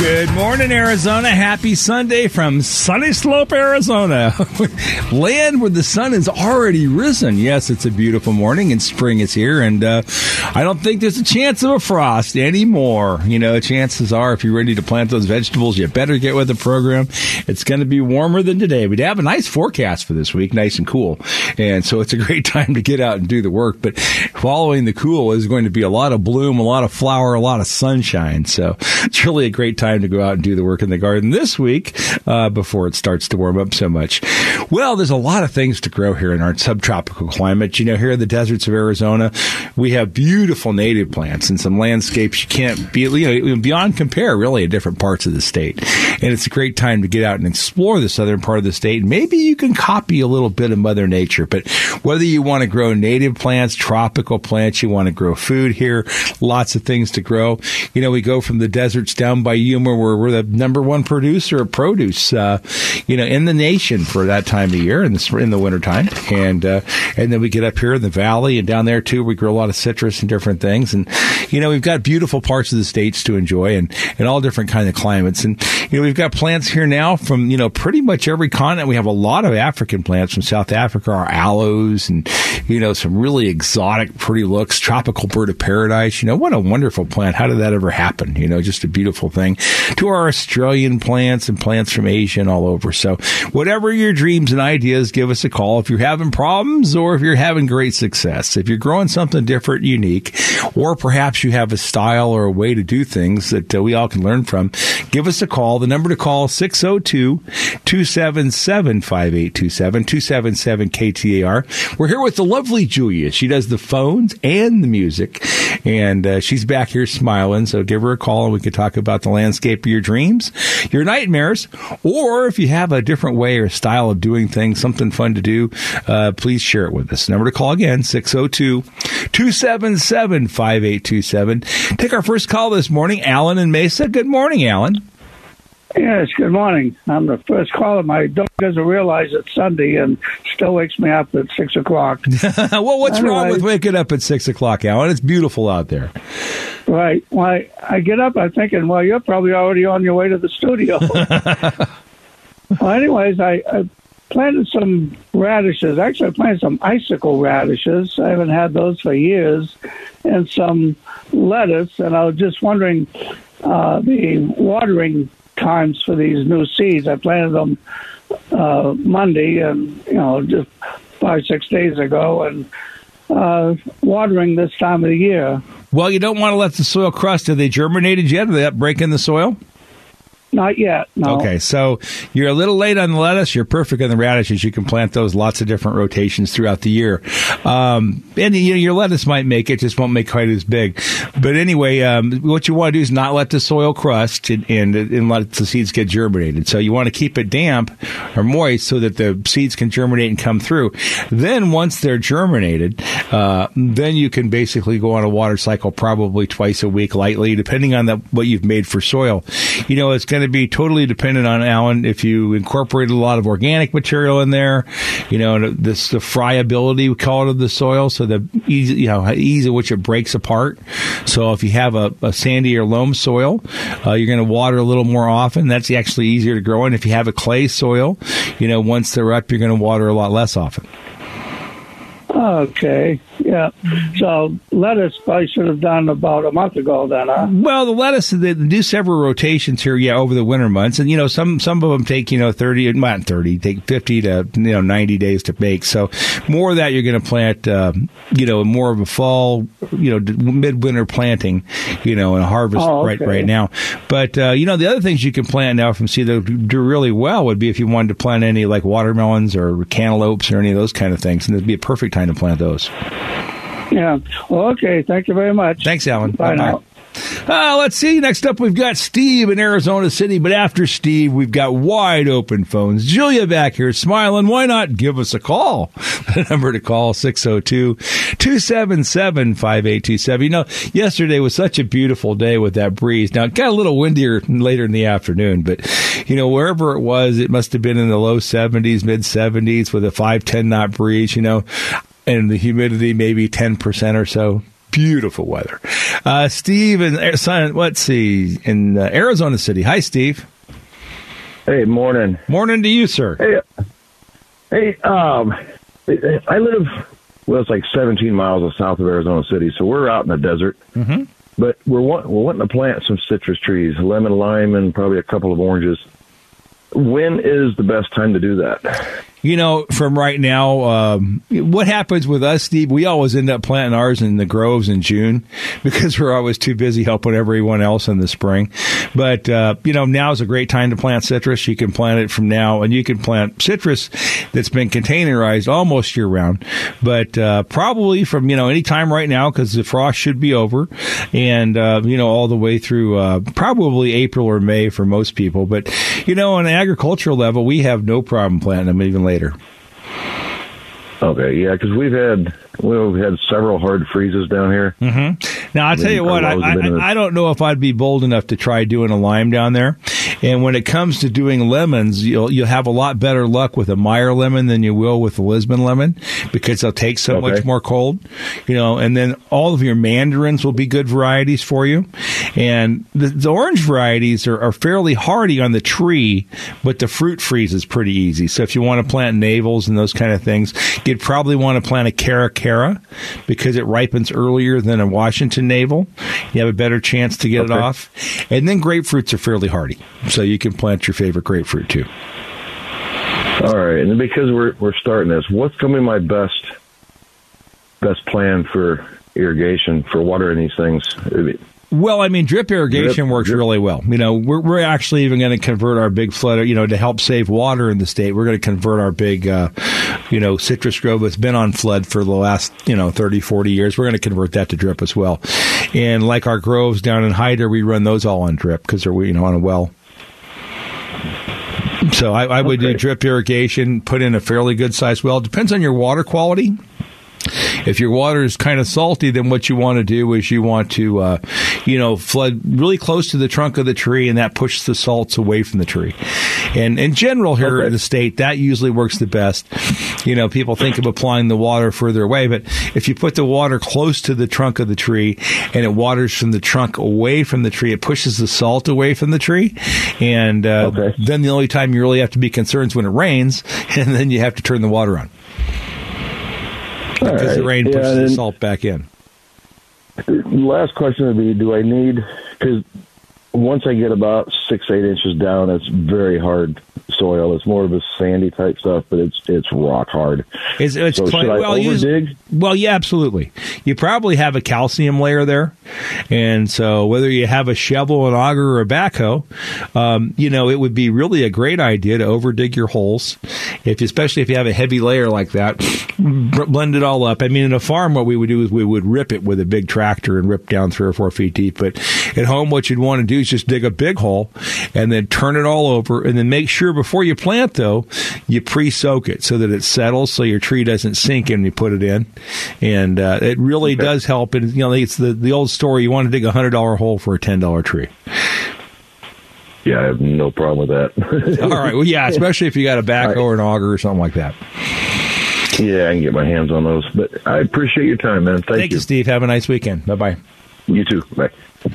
Good morning, Arizona. Happy Sunday from Sunny Slope, Arizona. Land where the sun has already risen. Yes, it's a beautiful morning and spring is here. And uh, I don't think there's a chance of a frost anymore. You know, chances are if you're ready to plant those vegetables, you better get with the program. It's going to be warmer than today. We have a nice forecast for this week, nice and cool. And so it's a great time to get out and do the work. But following the cool is going to be a lot of bloom, a lot of flower, a lot of sunshine. So it's really a great time time to go out and do the work in the garden this week uh, before it starts to warm up so much. Well, there's a lot of things to grow here in our subtropical climate. You know, here in the deserts of Arizona, we have beautiful native plants and some landscapes you can't be, you know, beyond compare really in different parts of the state. And it's a great time to get out and explore the southern part of the state. Maybe you can copy a little bit of Mother Nature, but whether you want to grow native plants, tropical plants, you want to grow food here, lots of things to grow. You know, we go from the deserts down by Yuma where we're, we're the number one producer of produce, uh, you know, in the nation for that time of year in the in the wintertime. And uh, and then we get up here in the valley and down there too. We grow a lot of citrus and different things. And you know, we've got beautiful parts of the states to enjoy and and all different kind of climates. And you know, we've got plants here now from you know pretty much every continent. We have a lot of African plants from South Africa, our aloes, and you know some really exotic, pretty looks, tropical bird of paradise. You know, what a wonderful plant. How did that ever happen? You know, just a beautiful thing to our Australian plants and plants from Asia and all over. So whatever your dreams and ideas, give us a call if you're having problems or if you're having great success. If you're growing something different, unique, or perhaps you have a style or a way to do things that uh, we all can learn from, give us a call. The number to call 602-277-5827, 277 KTAR. We're here with the lovely Julia. She does the phones and the music and uh, she's back here smiling. So give her a call and we can talk about the landscape landscape of your dreams, your nightmares, or if you have a different way or style of doing things, something fun to do, uh, please share it with us. Number to call again, 602 277 5827. Take our first call this morning, Alan and Mesa. Good morning, Alan. Yes, good morning. I'm the first caller. My dog doesn't realize it's Sunday and still wakes me up at six o'clock. well, what's anyway, wrong with waking up at six o'clock, Alan? It's beautiful out there. Right. Well, I, get up, I'm thinking, well, you're probably already on your way to the studio. well, anyways, I, I planted some radishes. Actually, I planted some icicle radishes. I haven't had those for years, and some lettuce. And I was just wondering uh, the watering times for these new seeds. I planted them uh, Monday, and you know, just five six days ago, and uh, watering this time of the year. Well, you don't want to let the soil crust. Have they germinated yet? Are they break in the soil? Not yet. No. Okay, so you're a little late on the lettuce. You're perfect on the radishes. You can plant those lots of different rotations throughout the year. Um, and you know, your lettuce might make it, just won't make quite as big. But anyway, um, what you want to do is not let the soil crust and, and, and let the seeds get germinated. So you want to keep it damp or moist so that the seeds can germinate and come through. Then once they're germinated, uh, then you can basically go on a water cycle probably twice a week lightly, depending on the, what you've made for soil. You know, it's going going to be totally dependent on Alan if you incorporate a lot of organic material in there. You know, this the friability we call it of the soil, so the easy you know ease at which it breaks apart. So if you have a, a sandy or loam soil, uh, you're going to water a little more often. That's actually easier to grow in. If you have a clay soil, you know, once they're up, you're going to water a lot less often. Okay. Yeah. So lettuce I should have done about a month ago then, huh? Well, the lettuce they do several rotations here, yeah, over the winter months, and you know some some of them take you know thirty, not thirty, take fifty to you know ninety days to bake. So more of that you're going to plant, um, you know, more of a fall, you know, midwinter planting, you know, and harvest oh, okay. right right now. But uh, you know the other things you can plant now from seed that do really well would be if you wanted to plant any like watermelons or cantaloupes or any of those kind of things, and it'd be a perfect time to plant those. Yeah. Well, okay. Thank you very much. Thanks, Alan. Bye, Bye now. Uh, let's see. Next up, we've got Steve in Arizona City. But after Steve, we've got wide open phones. Julia back here smiling. Why not give us a call? The number to call 602 277 5827. You know, yesterday was such a beautiful day with that breeze. Now, it got a little windier later in the afternoon, but, you know, wherever it was, it must have been in the low 70s, mid 70s with a 5 10 knot breeze, you know, and the humidity maybe 10% or so beautiful weather. Uh, Steve in let's see in uh, Arizona City. Hi, Steve. Hey, morning. Morning to you, sir. Hey, hey. Um, I live well, it's like 17 miles south of Arizona City, so we're out in the desert. Mm-hmm. But we're we're wanting to plant some citrus trees, lemon, lime, and probably a couple of oranges. When is the best time to do that? You know, from right now, um, what happens with us, Steve? We always end up planting ours in the groves in June because we're always too busy helping everyone else in the spring. But uh, you know, now is a great time to plant citrus. You can plant it from now, and you can plant citrus that's been containerized almost year round. But uh, probably from you know any time right now because the frost should be over, and uh, you know all the way through uh, probably April or May for most people. But you know, on an agricultural level, we have no problem planting them even later. Okay, yeah, because we've had we've had several hard freezes down here. Mm-hmm. Now I'll tell you what, I, I, I, don't know if I'd be bold enough to try doing a lime down there. And when it comes to doing lemons, you'll you'll have a lot better luck with a Meyer lemon than you will with a Lisbon lemon because they'll take so okay. much more cold, you know. And then all of your mandarins will be good varieties for you, and the, the orange varieties are, are fairly hardy on the tree, but the fruit freezes pretty easy. So if you want to plant navels and those kind of things, you'd probably want to plant a Cara Cara because it ripens earlier than a Washington navel. You have a better chance to get okay. it off, and then grapefruits are fairly hardy so you can plant your favorite grapefruit too. All right, and because we're we're starting this, what's going to be my best best plan for irrigation for watering these things? Well, I mean, drip irrigation drip, works drip. really well. You know, we're, we're actually even going to convert our big flood, you know, to help save water in the state. We're going to convert our big, uh, you know, citrus grove that's been on flood for the last, you know, 30, 40 years. We're going to convert that to drip as well. And like our groves down in Hyder, we run those all on drip because they're, you know, on a well. So I, I would okay. do drip irrigation, put in a fairly good sized well. Depends on your water quality. If your water is kind of salty, then what you want to do is you want to, uh, you know, flood really close to the trunk of the tree, and that pushes the salts away from the tree. And in general, here okay. in the state, that usually works the best. You know, people think of applying the water further away, but if you put the water close to the trunk of the tree and it waters from the trunk away from the tree, it pushes the salt away from the tree. And uh, okay. then the only time you really have to be concerned is when it rains, and then you have to turn the water on because right. the rain pushes yeah, the salt back in. Last question would be: Do I need because once I get about six eight inches down, it's very hard soil. It's more of a sandy type stuff, but it's it's rock hard. It's, it's so clay, should I well, well, yeah, absolutely. You probably have a calcium layer there, and so whether you have a shovel, an auger, or a backhoe, um, you know, it would be really a great idea to overdig your holes, if especially if you have a heavy layer like that. Blend it all up. I mean, in a farm, what we would do is we would rip it with a big tractor and rip down three or four feet deep. But at home, what you'd want to do is just dig a big hole and then turn it all over, and then make sure before you plant, though, you pre-soak it so that it settles, so your tree doesn't sink and you put it in, and uh, it really okay. does help. And you know, it's the the old story: you want to dig a hundred dollar hole for a ten dollar tree. Yeah, I have no problem with that. All right. Well, yeah, especially if you got a backhoe or an auger or something like that. Yeah, I can get my hands on those. But I appreciate your time, man. Thank, Thank you. you, Steve. Have a nice weekend. Bye bye. You too. Bye.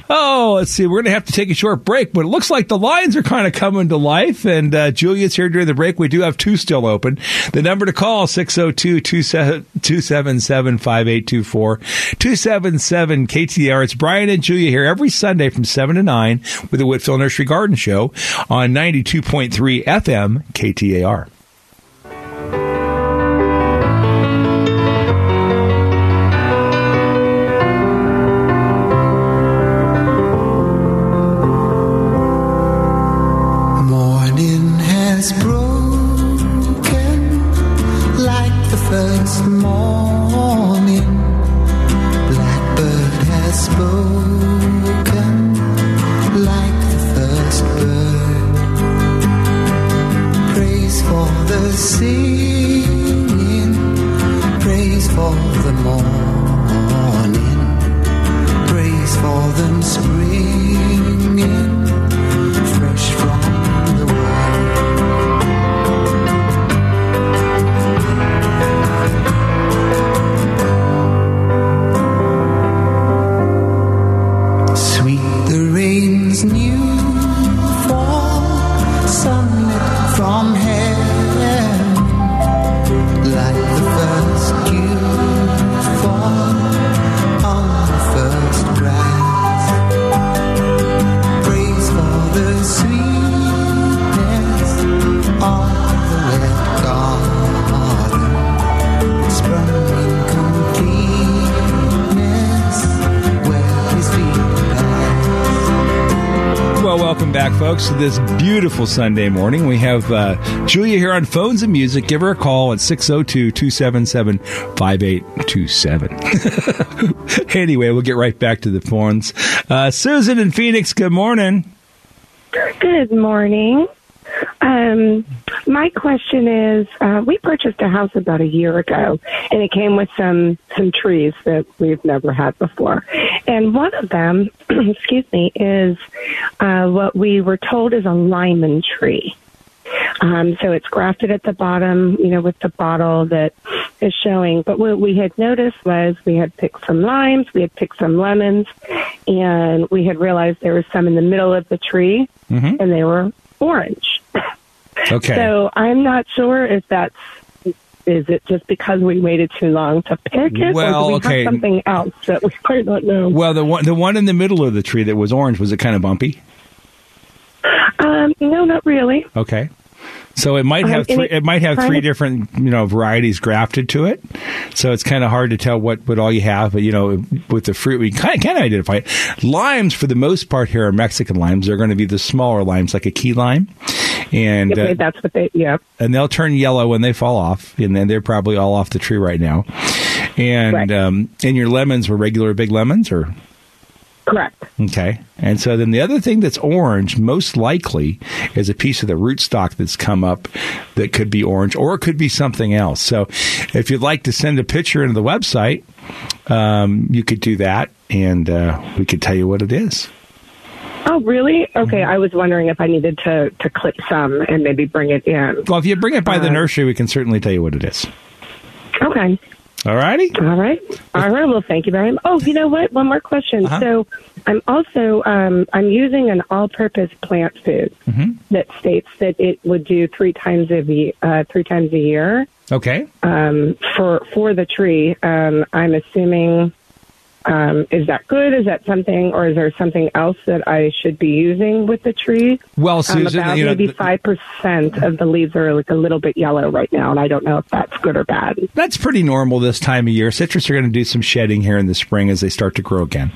Oh, let's see. We're going to have to take a short break, but it looks like the lines are kind of coming to life. And uh, Julia's here during the break. We do have two still open. The number to call, 602-277-5824, 277 KTAR. It's Brian and Julia here every Sunday from 7 to 9 with the Whitfill Nursery Garden Show on 92.3 FM KTAR. This beautiful Sunday morning. We have uh, Julia here on Phones and Music. Give her a call at 602 277 5827. Anyway, we'll get right back to the phones. Uh, Susan in Phoenix, good morning. Good morning. Um, my question is, uh, we purchased a house about a year ago, and it came with some some trees that we've never had before. And one of them, excuse me, is uh, what we were told is a limon tree. Um, so it's grafted at the bottom, you know, with the bottle that is showing. But what we had noticed was we had picked some limes, we had picked some lemons, and we had realized there was some in the middle of the tree, Mhm. and they were orange. Okay. So I'm not sure if that's is it just because we waited too long to pick it, Well, or do we okay. have something else that we might not know? well, the one, the one in the middle of the tree that was orange, was it kind of bumpy? Um, no, not really. Okay. So it might Um, have and three, it it might have three different you know varieties grafted to it. So it's kind of hard to tell what, what all you have. But you know, with the fruit, we kind of can identify it. Limes, for the most part, here are Mexican limes. They're going to be the smaller limes, like a key lime, and uh, that's what they. Yeah. and they'll turn yellow when they fall off, and then they're probably all off the tree right now. And Right. um, and your lemons were regular big lemons, or Correct. Okay. And so then the other thing that's orange, most likely, is a piece of the rootstock that's come up that could be orange or it could be something else. So if you'd like to send a picture into the website, um, you could do that and uh, we could tell you what it is. Oh, really? Okay, I was wondering if I needed to to clip some and maybe bring it in. Well, if you bring it by the Uh, nursery, we can certainly tell you what it is. Okay. All righty? All right. All right. Well, thank you very much. Oh, you know what? One more question. Uh-huh. So, I'm also um, I'm using an all-purpose plant food Mm-hmm. that states that it would do three times a ye- uh, three times a year Okay. um, for for the tree. Um, I'm assuming. Um, is that good? Is that something, or is there something else that I should be using with the tree? Well, Um, Susan, about you know, maybe five percent of the leaves are like a little bit yellow right now, and I don't know if that's good or bad. That's pretty normal this time of year. Citrus are going to do some shedding here in the spring as they start to grow again.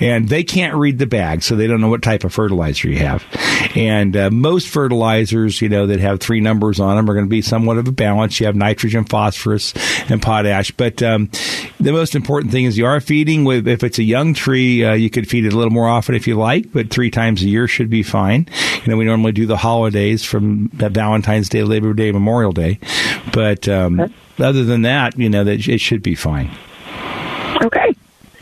And they can't read the bag, so they don't know what type of fertilizer you have. And uh, most fertilizers, you know, that have three numbers on them are going to be somewhat of a balance. You have nitrogen, phosphorus, and potash. But um, the most important thing is you are feeding with, if it's a young tree, uh, you could feed it a little more often if you like, but three times a year should be fine. You know, we normally do the holidays from Valentine's Day, Labor Day, Memorial Day. But um, other than that, you know, that it should be fine. Okay.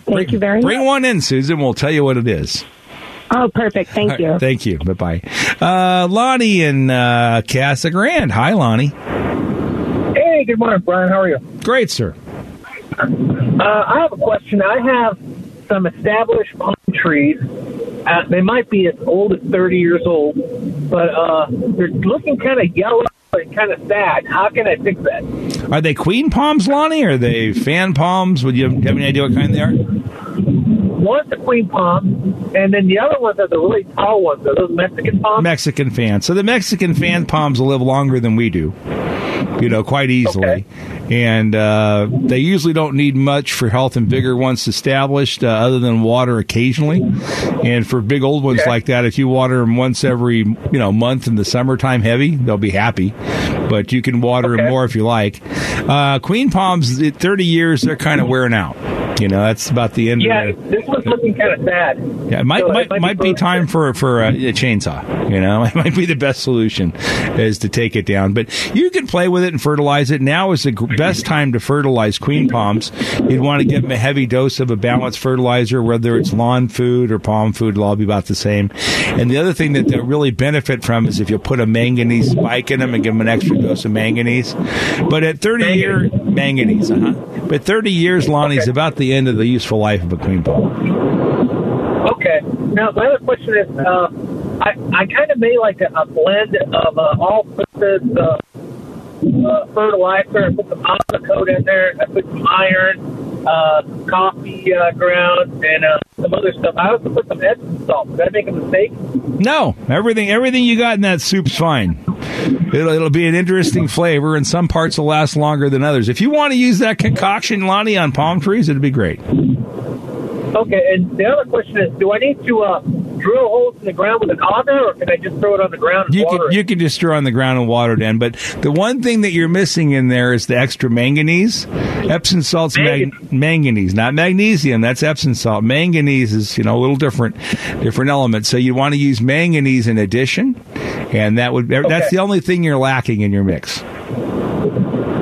Thank you very Bring much. Bring one in, Susan. We'll tell you what it is. Oh, perfect. Thank you. Thank you. Bye bye. Uh, Lonnie and uh, Casa Grande. Hi, Lonnie. Hey, good morning, Brian. How are you? Great, sir. Uh, I have a question. I have some established palm trees. Uh, they might be as old as 30 years old, but uh, they're looking kind of yellow and kind of sad. How can I fix that? Are they queen palms, Lonnie? Or are they fan palms? Would you have any idea what kind they are? One's a queen palm, and then the other ones are the really tall ones. Are those Mexican palms? Mexican fan. So the Mexican fan palms will live longer than we do. You know, quite easily. And uh, they usually don't need much for health and vigor once established, uh, other than water occasionally. And for big old ones like that, if you water them once every you know month in the summertime, heavy, they'll be happy. But you can water them more if you like. Uh, queen palms, thirty years, they're kind of wearing out. You know, that's about the end yeah, of it. this one's looking kind of sad. Yeah, it might So might, might be might be time for for a, a chainsaw. You know, it might be the best solution is to take it down. But you can play with it and fertilize it. Now is the best time to fertilize queen palms. You'd want to give them a heavy dose of a balanced fertilizer, whether it's lawn food or palm food. It'll all be about the same. And the other thing that they'll really benefit from is if you put a manganese spike in them and give them an extra dose of manganese. But at 30 year manganese, uh-huh. But 30 years, Lonnie's is about the end of the useful life of a queen palm. Okay. Now, my other question is, uh, I, I kind of made like a, a blend of uh, all-purpose uh, uh, fertilizer. I put some Osmocote in there. I put some iron, uh, coffee uh, ground, and uh, some other stuff. I also put some Epsom salt. Did I make a mistake? No, everything everything you got in that soup's fine. It'll, it'll be an interesting flavor, and some parts will last longer than others. If you want to use that concoction, Lonnie, on palm trees, it'd be great. Okay. And the other question is, do I need to uh, drill holes in the ground with an auger, or can I just throw it on the ground and You water can it? you can just throw on the ground and water it in. But the one thing that you're missing in there is the extra manganese. Epsom salt's mag- manganese, not magnesium. That's Epsom salt. Manganese is you know a little different, different element. So you want to use manganese in addition, and that would that's the only thing you're lacking in your mix.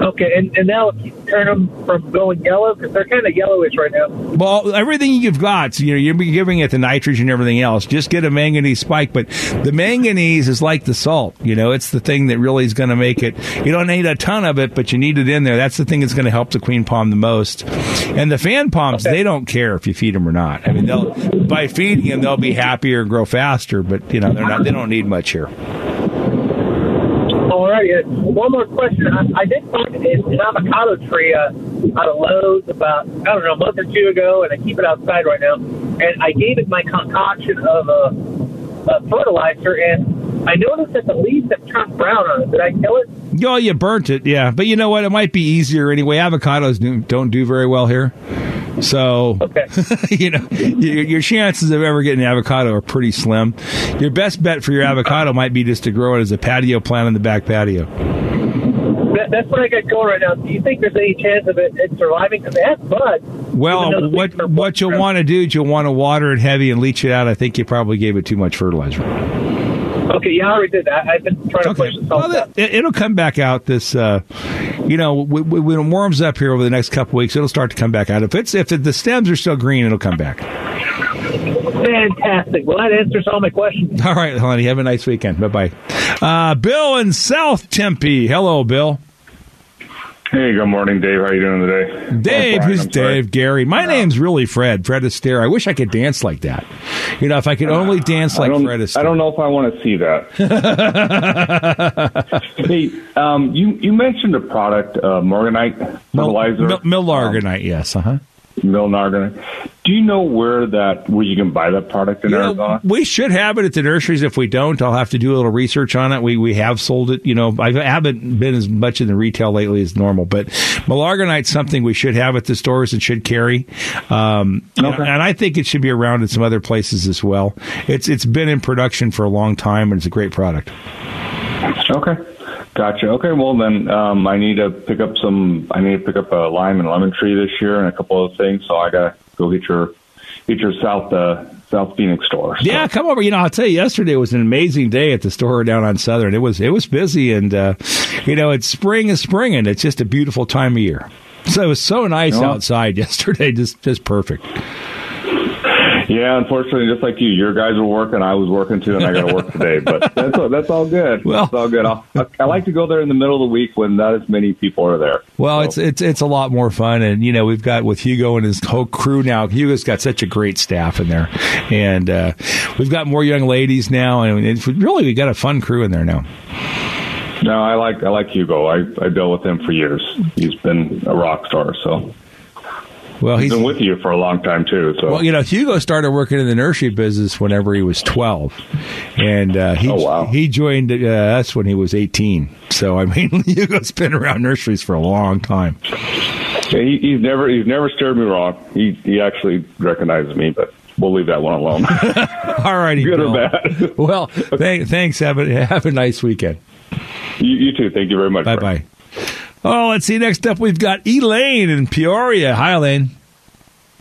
Okay, and, and now turn them from going yellow because they're kind of yellowish right now. Well, everything you've got, you know, you're giving it the nitrogen and everything else. Just get a manganese spike, but the manganese is like the salt. You know, it's the thing that really is going to make it. You don't need a ton of it, but you need it in there. That's the thing that's going to help the queen palm the most. And the fan palms, they don't care if you feed them or not. I mean, they'll by feeding them, they'll be happier and grow faster. But you know, they're not. They don't need much here. Right. uh, One more question. I, I did find an, avocado tree uh, out of Lowe's about I don't know a month or two ago, and I keep it outside right now. And I gave it my concoction of uh, uh, fertilizer, and I noticed that the leaves have turned brown on it. Did I kill it? Oh, you burnt it, yeah. But you know what? It might be easier anyway. Avocados do, don't do very well here. So, Okay. you know, your, your chances of ever getting an avocado are pretty slim. Your best bet for your avocado might be just to grow it as a patio plant in the back patio. That, that's what I got going right now. Do you think there's any chance of it, it surviving? Because it has buds. Well, what what you'll want to do is you'll want to water it heavy and leach it out. I think you probably gave it too much fertilizer. Okay, yeah, I already did that. I've been trying to push the Well, it, it'll come back out this, uh, you know, when it warms up here over the next couple weeks, it'll start to come back out. If it's if the stems are still green, it'll come back. Fantastic. Well, that answers all my questions. All right, honey. Have a nice weekend. Bye bye. Uh, Bill in South Tempe. Hello, Bill. Hey, good morning, Dave. How are you doing today? Dave, who's I'm sorry. Dave? Gary. My name's really Fred. Fred Astaire. I wish I could dance like that. You know, if I could only dance like Fred Astaire. I don't know if I want to see that. hey, um, you you mentioned a product, uh, Morganite fertilizer, Mil- Milorganite, yes. Uh huh. Milorganite. Do you know where that where you can buy that product in You know, Arizona? we should have it at the nurseries. If we don't, I'll have to do a little research on it. We we have sold it. You know, I haven't been as much in the retail lately as normal, but Milorganite's something we should have at the stores and should carry. Um, know, Okay. and I think it should be around in some other places as well. It's it's been in production for a long time, and it's a great product. Okay. Gotcha. Okay, well then, um, I need to pick up some. I need to pick up a lime and lemon tree this year, and a couple other things. So I gotta go get your get your South uh, South Phoenix store. So- Yeah, come over. You know, I'll tell you, yesterday was an amazing day at the store down on Southern. It was it was busy, and uh, you know, it's spring is spring, and it's just a beautiful time of year. So it was so nice Yeah. outside yesterday, just just perfect. Yeah, unfortunately, just like you, your guys were working, I was working too, and I got to work today. But that's all, that's all good. Well- that's all good. I'll, I like to go there in the middle of the week when not as many people are there. Well, So- it's it's it's a lot more fun, and you know we've got with Hugo and his whole crew now. Hugo's got such a great staff in there, and uh, we've got more young ladies now, and it's really we've got a fun crew in there now. no, I like I like Hugo. I I dealt with him for years. He's been a rock star. So Well, he's he's been with you for a long time too. So Well, you know, Hugo started working in the nursery business whenever he was 12. And uh, he, Oh, wow. he joined uh, us when he was 18. So, I mean, Hugo's been around nurseries for a long time. Yeah, he, he's never he's never steered me wrong. He he actually recognizes me, but we'll leave that one alone. All righty. Good Bill. or bad. Well, th- thanks. Have a, have a nice weekend. you, you too. Thank you very much. Bye bye. Oh, let's see. Next up, we've got Elaine in Peoria. Hi, Elaine.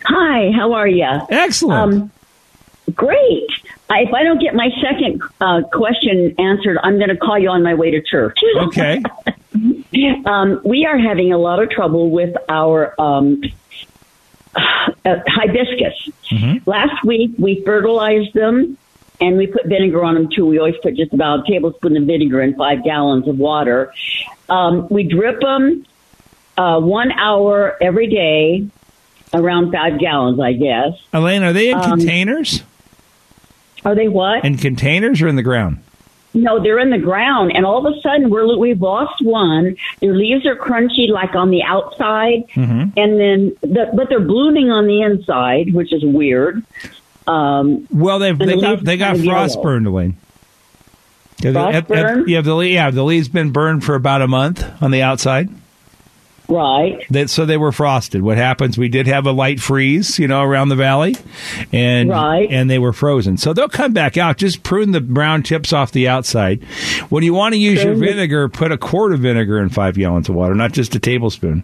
Hi, how are you? Excellent. Um, great. I, if I don't get my second uh, question answered, I'm going to call you on my way to church. Okay. um, we are having a lot of trouble with our um, uh, hibiscus. Last week we fertilized them and we put vinegar on them too. We always put just about a tablespoon of vinegar in five gallons of water. Um, we drip them uh, one hour every day, around five gallons, I guess. Elaine, are they in Um, containers? Are they what? In containers or in the ground? No, they're in the ground, and all of a sudden we're we've lost one. Their leaves are crunchy, like on the outside, Mhm. and then the, but they're blooming on the inside, which is weird. Um, Well, they've, they the got they got kind frost burned, Elaine. Yeah, the- have- have- burn? yeah, the yeah, the leaves been burned for about a month on the outside. Right. That so they were frosted. What happens? We did have a light freeze, you know, around the valley, and Right. and they were frozen. So they'll come back out. Just prune the brown tips off the outside. When you want to use your vinegar, put a quart of vinegar in five gallons of water, not just a tablespoon.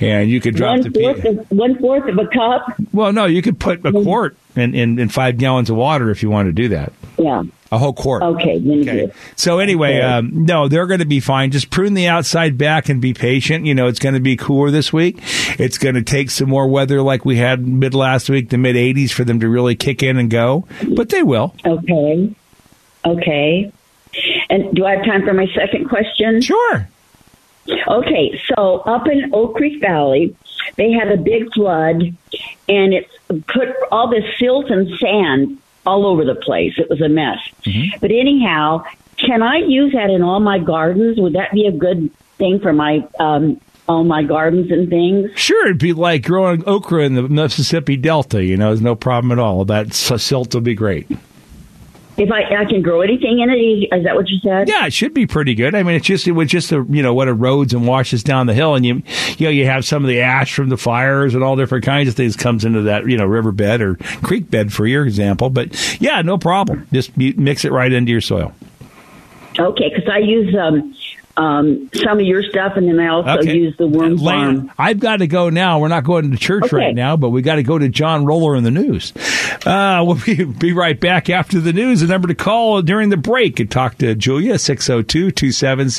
And you could drop one the fourth pea. of one fourth of a cup. Well, no, you could put a mm. quart in, in, in five gallons of water if you want to do that. Yeah. A whole quart. Okay. Okay. So anyway, um, no, they're going to be fine. Just prune the outside back and be patient. You know, it's going to be cooler this week. It's going to take some more weather like we had mid last week, the mid 80s, for them to really kick in and go. But they will. Okay. Okay. And do I have time for my second question? Sure. Okay, so up in Oak Creek Valley, they had a big flood, and it's put all this silt and sand all over the place. It was a mess. But anyhow, can I use that in all my gardens? Would that be a good thing for my um, all my gardens and things? Sure, it'd be like growing okra in the Mississippi Delta. You know, there's no problem at all. That silt will be great. If I I can grow anything in it, is that what you said? Yeah, it should be pretty good. I mean, it's just it was just a, you know what erodes and washes down the hill, and you you know you have some of the ash from the fires and all different kinds of things comes into that you know riverbed or creek bed for your example. But yeah, no problem. Just mix it right into your soil. Okay, because I use um, um, some of your stuff, and then I also Okay. use the worm Lane, farm. I've got to go now. We're not going to church Okay. right now, but we got to go to John Roller in the news. Uh, we'll be, be right back after the news. The number to call during the break and talk to Julia, 602 277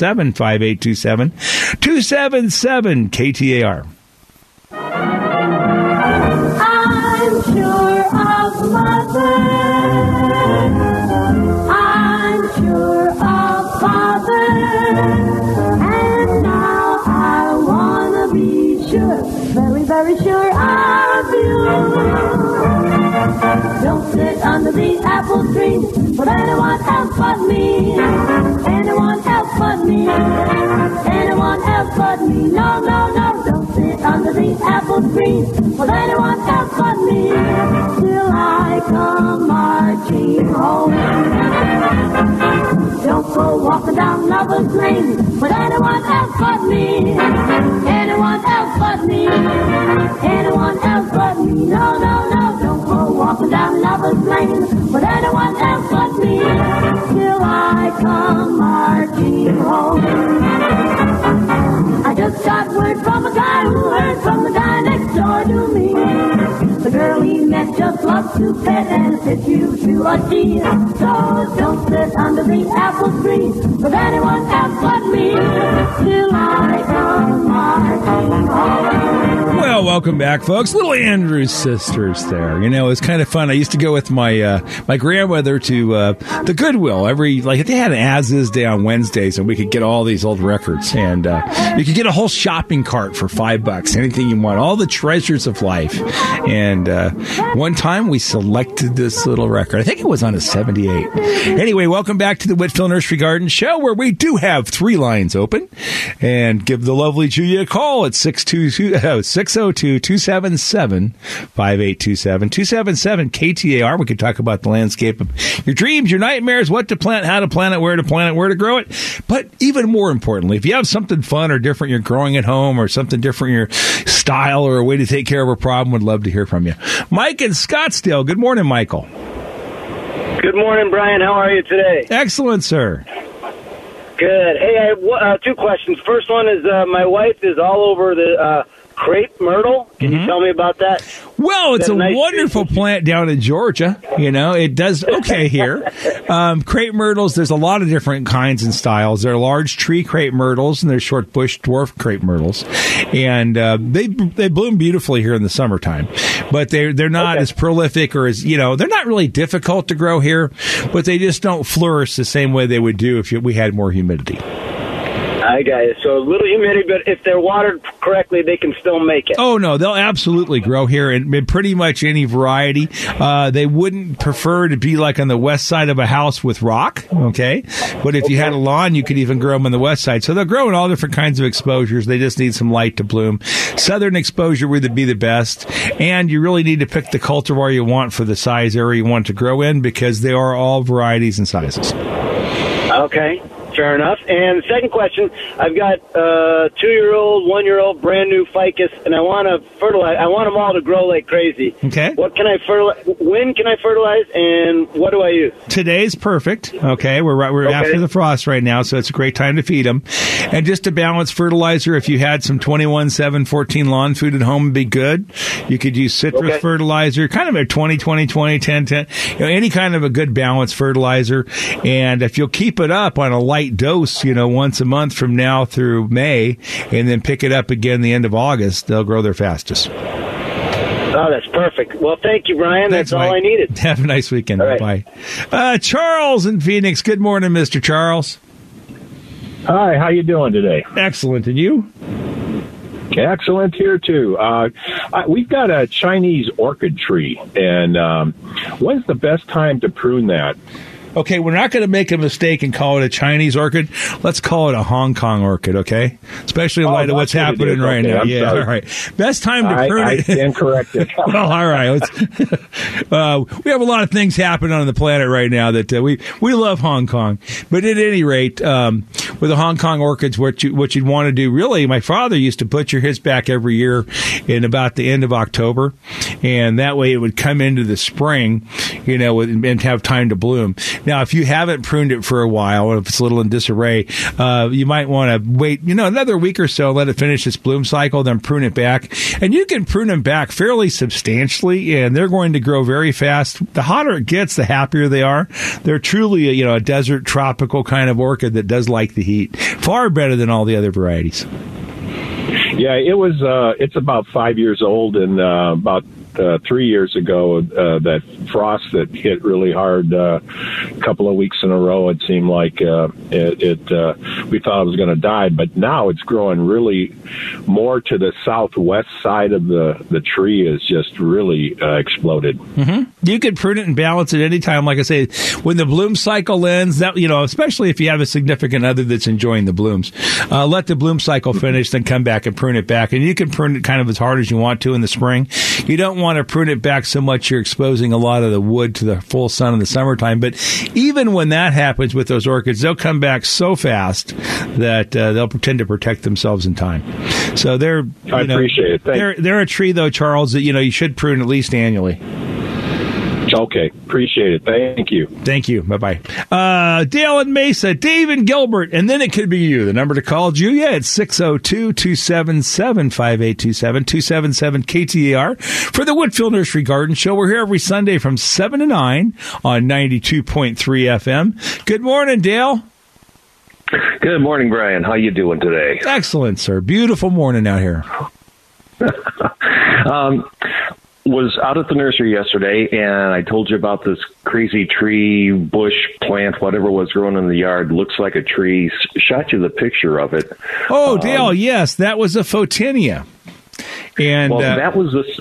Don't sit under the apple tree with anyone else but me. Anyone else but me. Anyone else but me. No, no, no. Don't sit under the apple tree with anyone else but me. Till I come marching home. Don't go walking down Lover's Lane with anyone else but me. Anyone else but me. Anyone else but me. No, no, no. Go walking down Lover's Lane with anyone else but me. Till I come marching home. I just got word from a guy who heard from the guy next door to me. Girl he met just loves to pet and fit you to a G. So don't sit under the apple tree with anyone else but me. Till I come. Well, welcome back, folks. Little Andrews Sisters there. You know, it's kind of fun. I used to go with my uh, my grandmother to uh, the Goodwill every like they had an as is day on Wednesdays, and we could get all these old records, and uh, you could get a whole shopping cart for five bucks, anything you want, all the treasures of life. And uh, one time we selected this little record. I think it was on a seventy eight. Anyway, welcome back to the Whitfill Nursery Garden Show, where we do have three lines open, and give the lovely Julia a call at six two two. 602-277-5827 277 KTAR. We could talk about the landscape of your dreams, your nightmares, what to plant, how to plant it, where to plant it, where to grow it. But even more importantly, if you have something fun or different you're growing at home or something different in your style or a way to take care of a problem, would love to hear from you. Mike in Scottsdale. Good morning, Michael. Good morning, Brian. How are you today? Excellent, sir. Good. Hey, I have uh, two questions. First one is uh, my wife is all over the uh, crepe myrtle. Can you tell me about that? Well, it's Is a nice wonderful plant down in Georgia. You know, it does okay here. Um, crepe myrtles, there's a lot of different kinds and styles. There are large tree crepe myrtles and there's short bush dwarf crepe myrtles, and uh, they they bloom beautifully here in the summertime. But they're they're not as prolific or as you know they're not really difficult to grow here, but they just don't flourish the same way they would do if you, we had more humidity. I got it. So a little humidity, but if they're watered correctly, they can still make it. Oh no, they'll absolutely grow here in, in pretty much any variety. Uh, they wouldn't prefer to be like on the west side of a house with rock, okay? But if you had a lawn, you could even grow them on the west side. So they'll grow in all different kinds of exposures. They just need some light to bloom. Southern exposure would be the best, and you really need to pick the cultivar you want for the size area you want to grow in because they are all varieties and sizes. Okay, fair enough. And the second question, I've got uh, two-year-old, one-year-old, brand new ficus, and I want to fertilize. I want them all to grow like crazy. Okay. What can I fertilize? When can I fertilize? And what do I use? Today's perfect. Okay, we're right, we're Okay. after the frost right now, so it's a great time to feed them. And just to balance fertilizer, if you had some 21, 7, 14 lawn food at home, would be good. You could use citrus Okay. fertilizer, kind of a 20, 20, 20, 10, 10, you know, any kind of a good balanced fertilizer. And if you'll keep it up on a light dose, you know, once a month from now through May, and then pick it up again the end of August, they'll grow their fastest. Oh, that's perfect. Well, thank you, Brian. Thanks, that's all I needed. Have a nice weekend. All right. Bye. Uh, Charles in Phoenix. Good morning, Mr. Charles. Hi, how you doing today? Excellent, and you? Excellent here too. Uh, I, we've got a Chinese orchid tree, and um, when's the best time to prune that? Okay, we're not going to make a mistake and call it a Chinese orchid. Let's call it a Hong Kong orchid, okay? Especially in Oh, light of what's what happening is. right Okay, now. I'm yeah, sorry. all right. Best time to I, prune I it. stand corrected. well, all right. Uh, we have a lot of things happening on the planet right now that uh, we we love Hong Kong. But at any rate, um, with the Hong Kong orchids, what you what you'd want to do really, my father used to butcher his back every year in about the end of October, and that way it would come into the spring, you know, and have time to bloom. Now, if you haven't pruned it for a while, if it's a little in disarray, uh, you might want to wait, you know, another week or so, let it finish its bloom cycle, then prune it back. And you can prune them back fairly substantially, and they're going to grow very fast. The hotter it gets, the happier they are. They're truly, a, you know, a desert tropical kind of orchid that does like the heat. Far better than all the other varieties. Yeah, it was. Uh, it's about five years old, and uh, about uh, three years ago, uh, that frost that hit really hard uh, a couple of weeks in a row. It seemed like uh, it. it uh, we thought it was going to die, but now it's growing really more to the southwest side of the the tree. Is just really exploded. hmm You could prune it and balance it anytime. Like I say, when the bloom cycle ends, that you know, especially if you have a significant other that's enjoying the blooms, let the bloom cycle finish, then come back and prune it back. And you can prune it kind of as hard as you want to in the spring. You don't want to prune it back so much you're exposing a lot of the wood to the full sun in the summertime. But even when that happens with those orchids, they'll come back so fast that uh, they'll pretend to protect themselves in time. So they're I know, appreciate it. They're they're a tree though, Charles, that you know you should prune at least annually. Okay, appreciate it. Thank you. Thank you. Bye bye. Uh, Dale and Mesa, Dave and Gilbert, and then it could be you. The number to call Julia it's 602 277 5827 277 KTAR for the Whitfill Nursery Garden Show. We're here every Sunday from 7 to 9 on 92.3 FM. Good morning, Dale. Good morning, Brian. How you doing today? Excellent, sir. Beautiful morning out here. Um, was out at the nursery yesterday, and I told you about this crazy tree, bush, plant, whatever was growing in the yard. Looks like a tree. Shot you the picture of it. Oh, Um, Dale, yes, that was a photinia. And well, uh, that was the. s-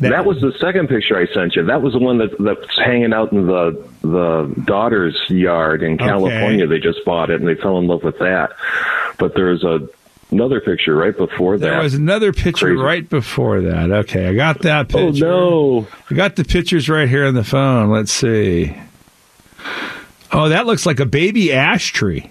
That, was the second picture I sent you. That was the one that that's hanging out in the the daughter's yard in California. They just bought it and they fell in love with that. But there's a another picture right before that. There was another picture Crazy. right before that. Okay, I got that oh, picture. Oh, no. I got the pictures right here on the phone. Let's see. Oh, that looks like a baby ash tree.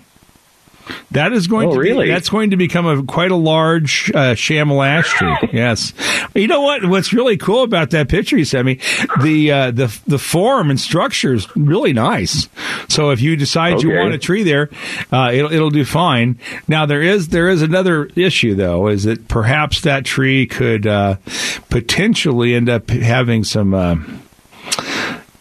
That is going Oh, to really? be, that's going to become a quite a large uh, shamel ash tree. yes. You know what? What's really cool about that picture you sent me, the uh, the the form and structure is really nice. So if you decide you want a tree there, uh, it'll it'll do fine. Now there is there is another issue though, is that perhaps that tree could uh, potentially end up having some.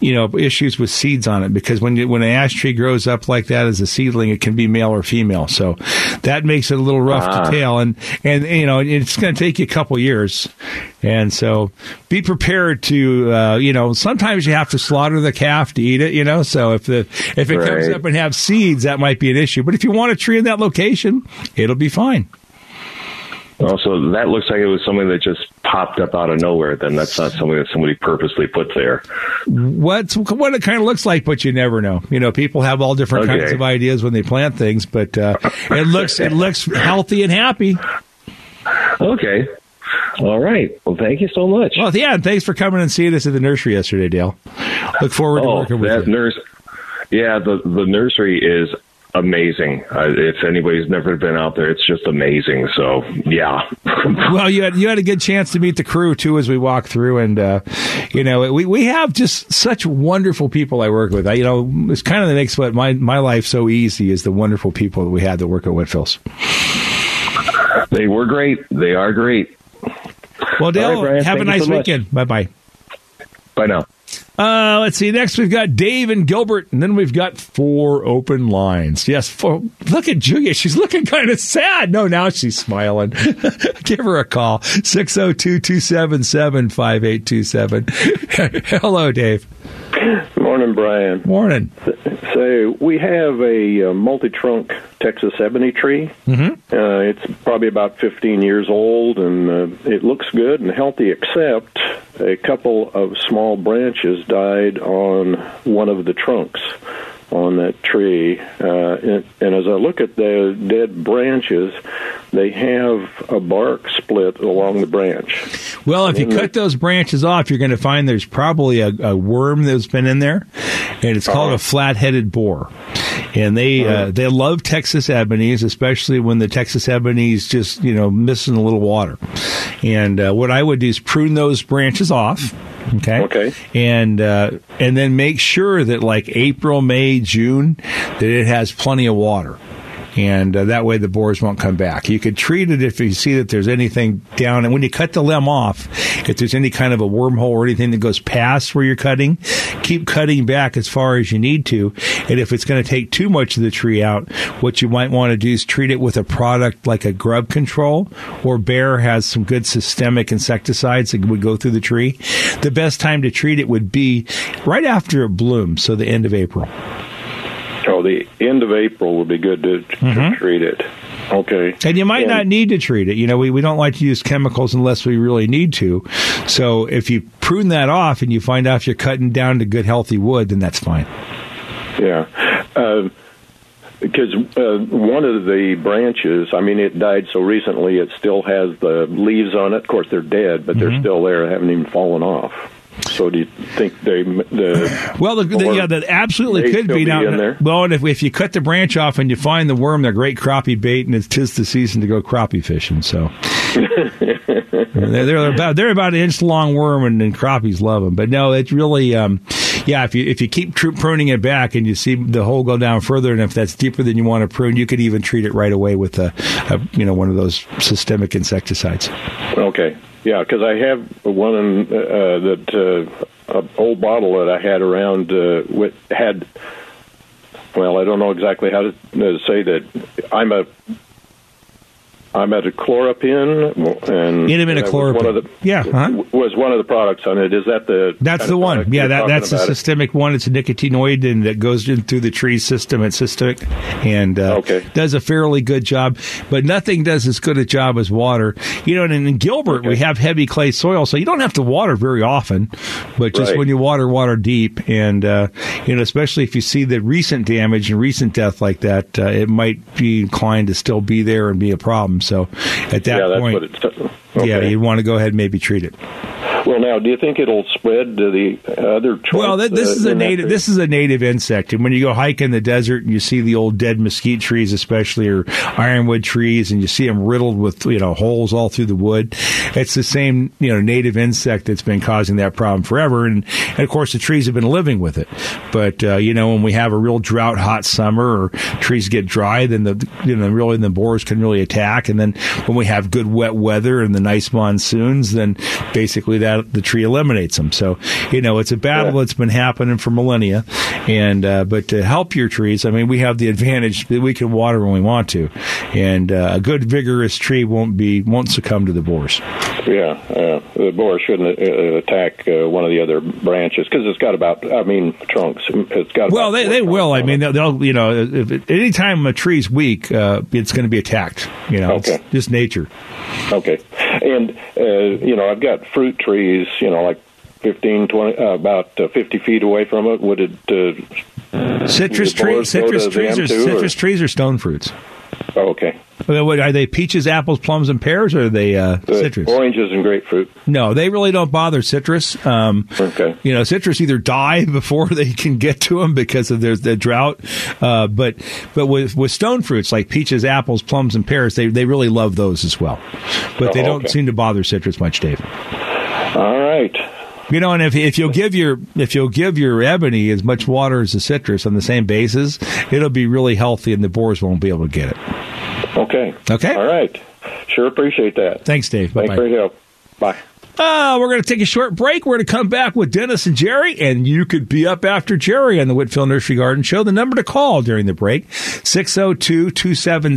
Uh, you know issues with seeds on it because when you, when an ash tree grows up like that as a seedling, it can be male or female. So that makes it a little rough Ah. to tail, and and you know it's going to take you a couple years, and so be prepared to uh, you know sometimes you have to slaughter the calf to eat it. You know, so if the if it comes up and have seeds, that might be an issue. But if you want a tree in that location, it'll be fine. Also, that looks like it was something that just popped up out of nowhere. Then that's not something that somebody purposely put there. What's what it kind of looks like, but you never know. You know, people have all different Okay. kinds of ideas when they plant things, but uh, it looks it looks healthy and happy. Okay. All right. Well, thank you so much. Well, yeah, and thanks for coming and seeing us at the nursery yesterday, Dale. Look forward to oh, working with you. nurse. Yeah, the the nursery is amazing. Uh, if anybody's never been out there, it's just amazing. So, yeah. well, you had you had a good chance to meet the crew too as we walk through, and uh, you know we we have just such wonderful people I work with. I, you know, it's kind of that makes what my my life so easy is the wonderful people that we had that work at Whitfill's. They were great. They are great. Well, Dale, right, have a thank you nice so weekend. Bye bye. Bye now. Uh, let's see. Next, we've got Dave and Gilbert, and then we've got four open lines. Yes, four. Look at Julia. She's looking kind of sad. No, now she's smiling. Give her a call. 602 277 5827. Hello, Dave. Morning, Brian. Morning. So we have a uh, multi-trunk Texas ebony tree. Mm-hmm. Uh, it's probably about 15 years old, and uh, it looks good and healthy, except a couple of small branches died on one of the trunks on that tree. Uh, and, and as I look at the dead branches, they have a bark split along the branch. Well, if you And the- cut those branches off, you're going to find there's probably a, a worm that's been in there, and it's called a flat-headed borer. And they uh, they love Texas ebonies, especially when the Texas ebonies just you know missing a little water. And uh, what I would do is prune those branches off. Okay. Okay. And uh, and then make sure that like April, May, June, that it has plenty of water and uh, that way the borers won't come back. You could treat it if you see that there's anything down, and when you cut the limb off, if there's any kind of a wormhole or anything that goes past where you're cutting, keep cutting back as far as you need to. And if it's going to take too much of the tree out, what you might want to do is treat it with a product like a grub control, or Bayer has some good systemic insecticides that would go through the tree. The best time to treat it would be right after it blooms, so the end of April. Oh, the end of April would be good to, to Mm-hmm. treat it. Okay. And you might And- not need to treat it. You know, we, we don't like to use chemicals unless we really need to. So if you prune that off and you find out if you're cutting down to good, healthy wood, then that's fine. Yeah. Uh, because uh, one of the branches, I mean, it died so recently, it still has the leaves on it. Of course, they're dead, but Mm-hmm. they're still there, haven't even fallen off. So do you think they the Well, the, the, yeah, that absolutely could be be down there? Well, and if, if you cut the branch off and you find the worm, they're great crappie bait, and it's tis the season to go crappie fishing. So they're, they're about they're about an inch long worm, and, and crappies love them. But no, it's really, um, yeah. If you if you keep pruning it back and you see the hole go down further, and if that's deeper than you want to prune, you could even treat it right away with a, a you know one of those systemic insecticides. Okay. Yeah, because I have one in, uh, that uh, a old bottle that I had around uh, with had. Well, I don't know exactly how to, to say that. I'm a. I'm at a chloropin and chloropin. One of the, Yeah, uh-huh. was one of the products on it. Is that the? That's the one. Yeah, that, that's the about it? systemic one. It's a nicotinoid and that goes in through the tree system. It's cystic and uh, does a fairly good job, but nothing does as good a job as water. You know, and in Gilbert we have heavy clay soil, so you don't have to water very often, but just Right. when you water, water deep. And uh, you know, especially if you see the recent damage and recent death like that, uh, it might be inclined to still be there and be a problem. So at that yeah, that's point, what it's. yeah, okay. you'd want to go ahead and maybe treat it. Well, now, do you think it'll spread to the other trunks? Well, th- this uh, is a native. This is a native insect, and when you go hike in the desert and you see the old dead mesquite trees, especially or ironwood trees, and you see them riddled with you know holes all through the wood, it's the same you know native insect that's been causing that problem forever. And, and of course, the trees have been living with it. But uh, you know, when we have a real drought, hot summer, or trees get dry, then the you know really the borers can really attack. And then when we have good wet weather and the nice monsoons, then basically that the tree eliminates them. So you know, it's a battle that's been happening for millennia. And uh, but to help your trees, I mean, we have the advantage that we can water when we want to, and uh, a good vigorous tree won't be won't succumb to the borers. Yeah, uh, the borer shouldn't uh, attack uh, one of the other branches because it's got about, I mean, trunks. It's got Well, they, they will. I mean, they'll, they'll you know, if, if, anytime a tree's weak, uh, it's going to be attacked. You know, Okay. it's just nature. Okay. And, uh, you know, I've got fruit trees, you know, like 15, 20, uh, about uh, 50 feet away from it. Would it. Uh, Citrus trees, citrus trees, or- citrus trees are stone fruits. Oh, okay. Are they peaches, apples, plums, and pears, or are they uh, Uh, citrus? Oranges and grapefruit. No, they really don't bother citrus. Um, okay. You know, citrus either die before they can get to them because of their the drought. Uh, but but with with stone fruits like peaches, apples, plums, and pears, they they really love those as well. But they Oh, don't okay. seem to bother citrus much, Dave. All right. You know, and if if you'll give your if you'll give your ebony as much water as the citrus on the same basis, it'll be really healthy, and the borers won't be able to get it. Okay. Okay. All right. Sure appreciate that. Thanks, Dave. Thanks Bye-bye. for your help. Bye. Uh, we're going to take a short break. We're going to come back with Dennis and Jerry, and you could be up after Jerry on the Whitfill Nursery Garden Show. The number to call during the break, 602 277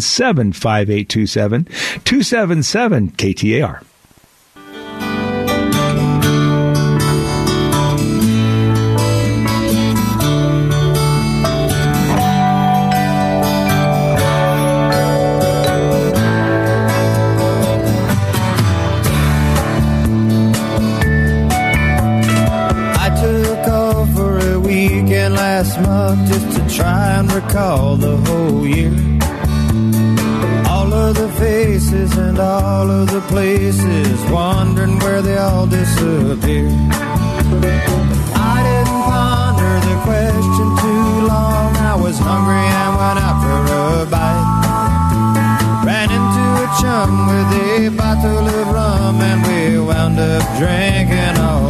recall the whole year. All of the faces and all of the places, wondering where they all disappeared. I didn't ponder the question too long. I was hungry and went out for a bite. Ran into a chum with a bottle of rum and we wound up drinking all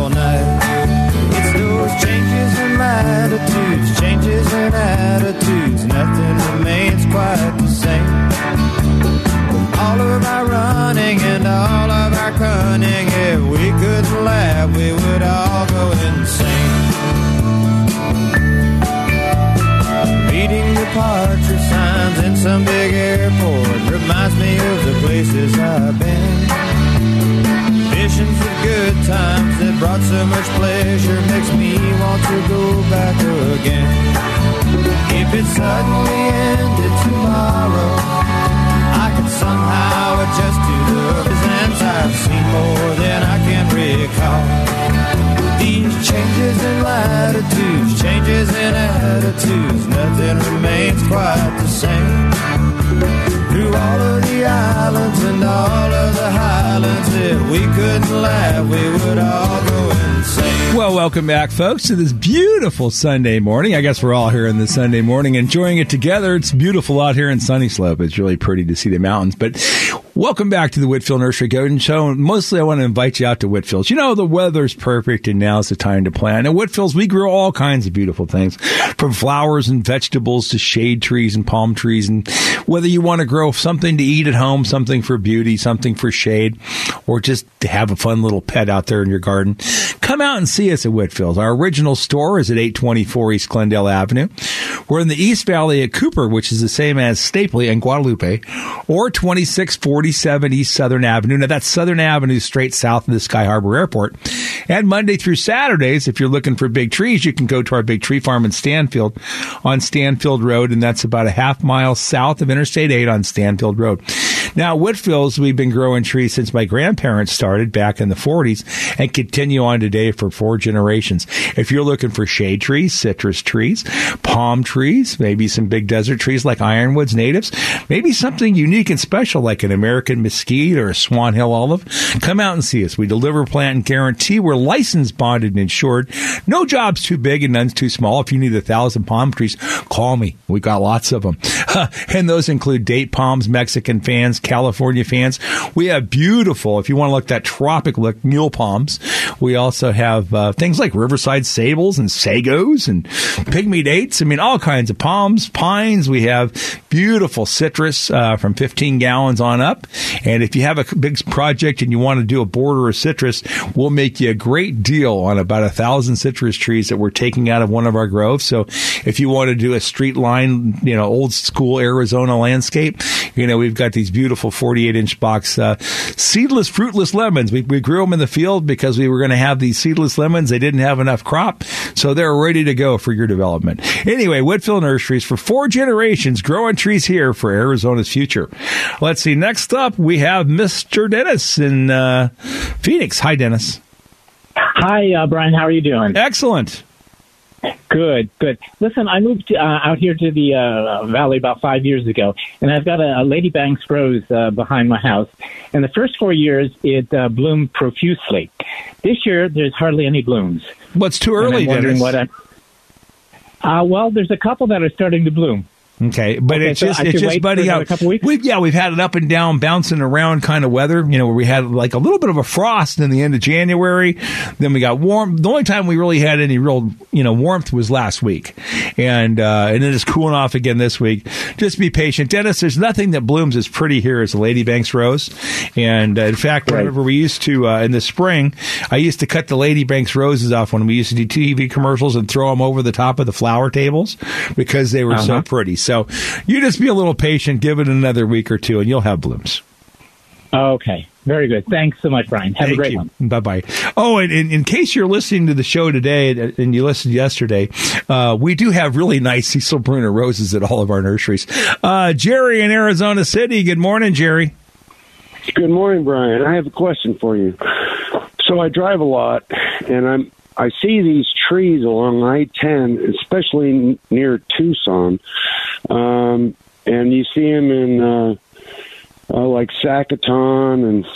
attitudes, attitudes, nothing remains quite the same. All of our running and all of our cunning, if we couldn't laugh, we would all go insane. Reading departure signs in some big airport reminds me of the places I've been. Good times that brought so much pleasure makes me want to go back again. If it suddenly ended tomorrow, I could somehow adjust to the presents I've seen more than I can recall. These changes in latitudes, changes in attitudes, nothing remains quite the same. Through all of the islands and all of the highlands, if we couldn't laugh, we would all go. Well, welcome back, folks, to this beautiful Sunday morning. I guess we're all here in this Sunday morning enjoying it together. It's beautiful out here in Sunnyslope. It's really pretty to see the mountains. But welcome back to the Whitfill Nursery Garden Show. Mostly, I want to invite you out to Whitfill's. You know, the weather's perfect, and now's the time to plant. At Whitfill's, we grow all kinds of beautiful things, from flowers and vegetables to shade trees and palm trees. And whether you want to grow something to eat at home, something for beauty, something for shade, or just to have a fun little pet out there in your garden, come out and see us at Whitfill's. Our original store is at 824 East Glendale Avenue. We're in the East Valley at Cooper, which is the same as Stapley and Guadalupe, or 2647 East Southern Avenue. Now that's Southern Avenue straight south of the Sky Harbor Airport. And Monday through Saturdays, if you're looking for big trees, you can go to our big tree farm in Stanfield on Stanfield Road, and that's about a half mile south of Interstate 8 on Stanfield Road. Now, Whitfill's, we've been growing trees since my grandparents started back in the 40s and continue on today for four generations. If you're looking for shade trees, citrus trees, palm trees, maybe some big desert trees like ironwoods natives, maybe something unique and special like an American mesquite or a Swan Hill olive, come out and see us. We deliver, plant, and guarantee. We're licensed, bonded, and insured. No job's too big and none's too small. If you need a thousand palm trees, call me. We got lots of them. and those include date palms, Mexican fans, California fans. We have beautiful, if you want to look that tropic look, mule palms. We also have uh, things like riverside sabals and sagos and pygmy dates. I mean, all kinds of palms, pines. We have beautiful citrus uh, from 15 gallons on up. And if you have a big project and you want to do a border of citrus, we'll make you a great deal on about a thousand citrus trees that we're taking out of one of our groves. So if you want to do a street line, you know, old school Arizona landscape, you know, we've got these beautiful 48 inch box uh, seedless, fruitless lemons. We, we grew them in the field because we were going to have these seedless lemons. They didn't have enough crop, so they're ready to go for your development. Anyway, Whitfill Nurseries for four generations growing trees here for Arizona's future. Let's see. Next up, we have Mr. Dennis in uh, Phoenix. Hi, Dennis. Hi, uh, Brian. How are you doing? Excellent. Good, good. Listen, I moved uh, out here to the uh, valley about five years ago, and I've got a, a Lady Banks rose uh, behind my house. And the first four years, it uh, bloomed profusely. This year, there's hardly any blooms. What's too And early, I'm wondering Dennis? what I, uh, well, there's a couple that are starting to bloom. Okay, but Okay, it's so just it's just buddy couple weeks? we've yeah we've had it up and down bouncing around kind of weather you know where we had like a little bit of a frost in the end of January then we got warm the only time we really had any real you know warmth was last week. And uh, and then it's cooling off again this week. Just be patient. Dennis there's nothing that blooms as pretty here as the Lady Banks rose. And uh, in fact whenever we used to uh, in the spring I used to cut the Lady Banks roses off when we used to do TV commercials and throw them over the top of the flower tables because they were so Uh-huh. pretty so you just be a little patient give it another week or two and you'll have blooms Okay, very good. Thanks so much, Brian. Have a great one. Bye bye. Oh, and in, in case you're listening to the show today and- and you listened yesterday, uh, we do have really nice Cecile Brunner roses at all of our nurseries. Uh, Jerry in Arizona City. Good morning, Jerry. Good morning, Brian. I have a question for you. So I drive a lot, and I'm I see these trees along I-10, especially n- near Tucson, um, and you see them in uh, uh, like Sacaton and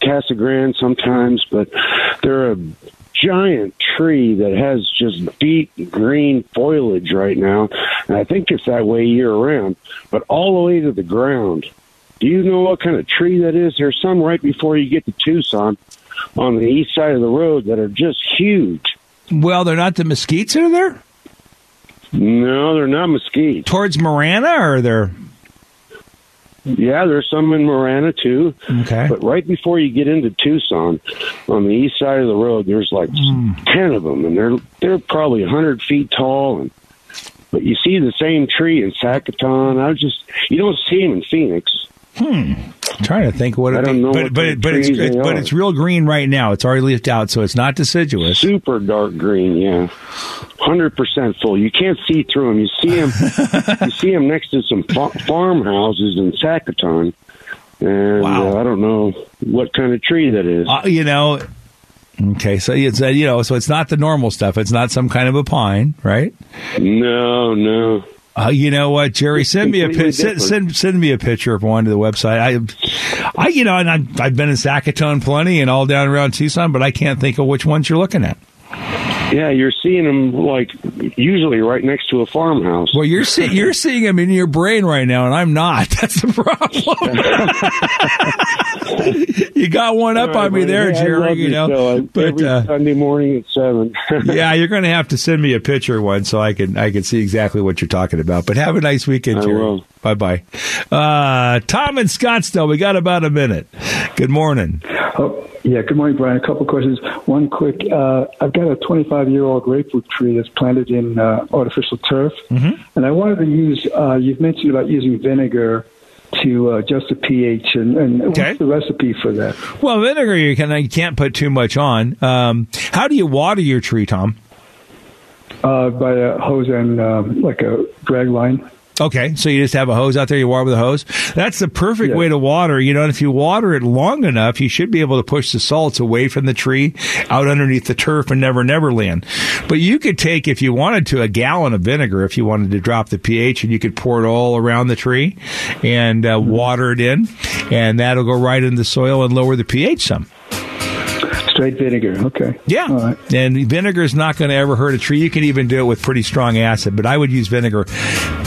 Casa Grande sometimes, but they're a giant tree that has just deep green foliage right now, and I think it's that way year round, but all the way to the ground. Do you know what kind of tree that is? There's some right before you get to Tucson on the east side of the road that are just huge. Well, they're not the mesquites that are there? No, they're not mesquite. Towards Marana, or they're. Yeah, there's some in Marana too. Okay. But right before you get into Tucson, on the east side of the road, there's like ten of them, and they're they're probably a hundred feet tall. And but you see the same tree in Sacaton. I was just you don't see them in Phoenix. Hmm. I'm trying to think what I it don't know but but kind it, of but it's, but it's real green right now. It's already leafed out, so it's not deciduous. Super dark green, yeah, hundred percent full. You can't see through them. You see them, you see them next to some fa- farmhouses in Sacaton, and uh, I don't know what kind of tree that is. Uh, you know. Okay, so it's you know, so it's not the normal stuff. It's not some kind of a pine, right? No, no. Uh, you know what, Jerry? Send me a pic- send, send send me a picture of one to the website. I, I you know, and I've, I've been in Sacaton plenty and all down around Tucson, but I can't think of which ones you're looking at. Yeah, you're seeing them like usually right next to a farmhouse. Well, you're see- you're seeing them in your brain right now, and I'm not. That's the problem. you got one up on me there, Hey, I Jerry. love You know, show. but every uh, Sunday morning at seven. yeah, you're going to have to send me a picture one so I can I can see exactly what you're talking about. But have a nice weekend, I Jerry. Bye bye. Uh, Tom in Scottsdale, we got about a minute. Good morning. Oh, yeah. Good morning, Brian. A couple of questions. One quick. Uh, I've got a 25 year old grapefruit tree that's planted in uh, artificial turf, Mm-hmm. and I wanted to use. Uh, you've mentioned about using vinegar to uh, adjust the pH, and, and what's the recipe for that? Well, vinegar you can you can't put too much on. Um, how do you water your tree, Tom? Uh, by a hose and um, like a drag line. Okay, so you just have a hose out there, you water with a hose. That's the perfect way to water, you know, and if you water it long enough, you should be able to push the salts away from the tree out underneath the turf and never never land. But you could take, if you wanted to, a gallon of vinegar if you wanted to drop the pH and you could pour it all around the tree and uh, water it in and that'll go right in the soil and lower the pH some. Straight vinegar. Okay. Yeah. And vinegar is not going to ever hurt a tree. You can even do it with pretty strong acid, but I would use vinegar.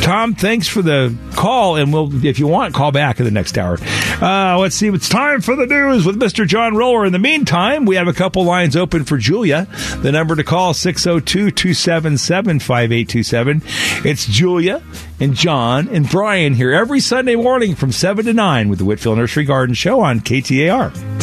Tom, thanks for the call, and we'll, if you want, call back in the next hour. Uh, let's see. It's time for the news with Mr. John Roller. In the meantime, we have a couple lines open for Julia. The number to call 602-277-5827. It's Julia and John and Brian here every Sunday morning from 7 to 9 with the Whitfill Nursery Garden Show on KTAR.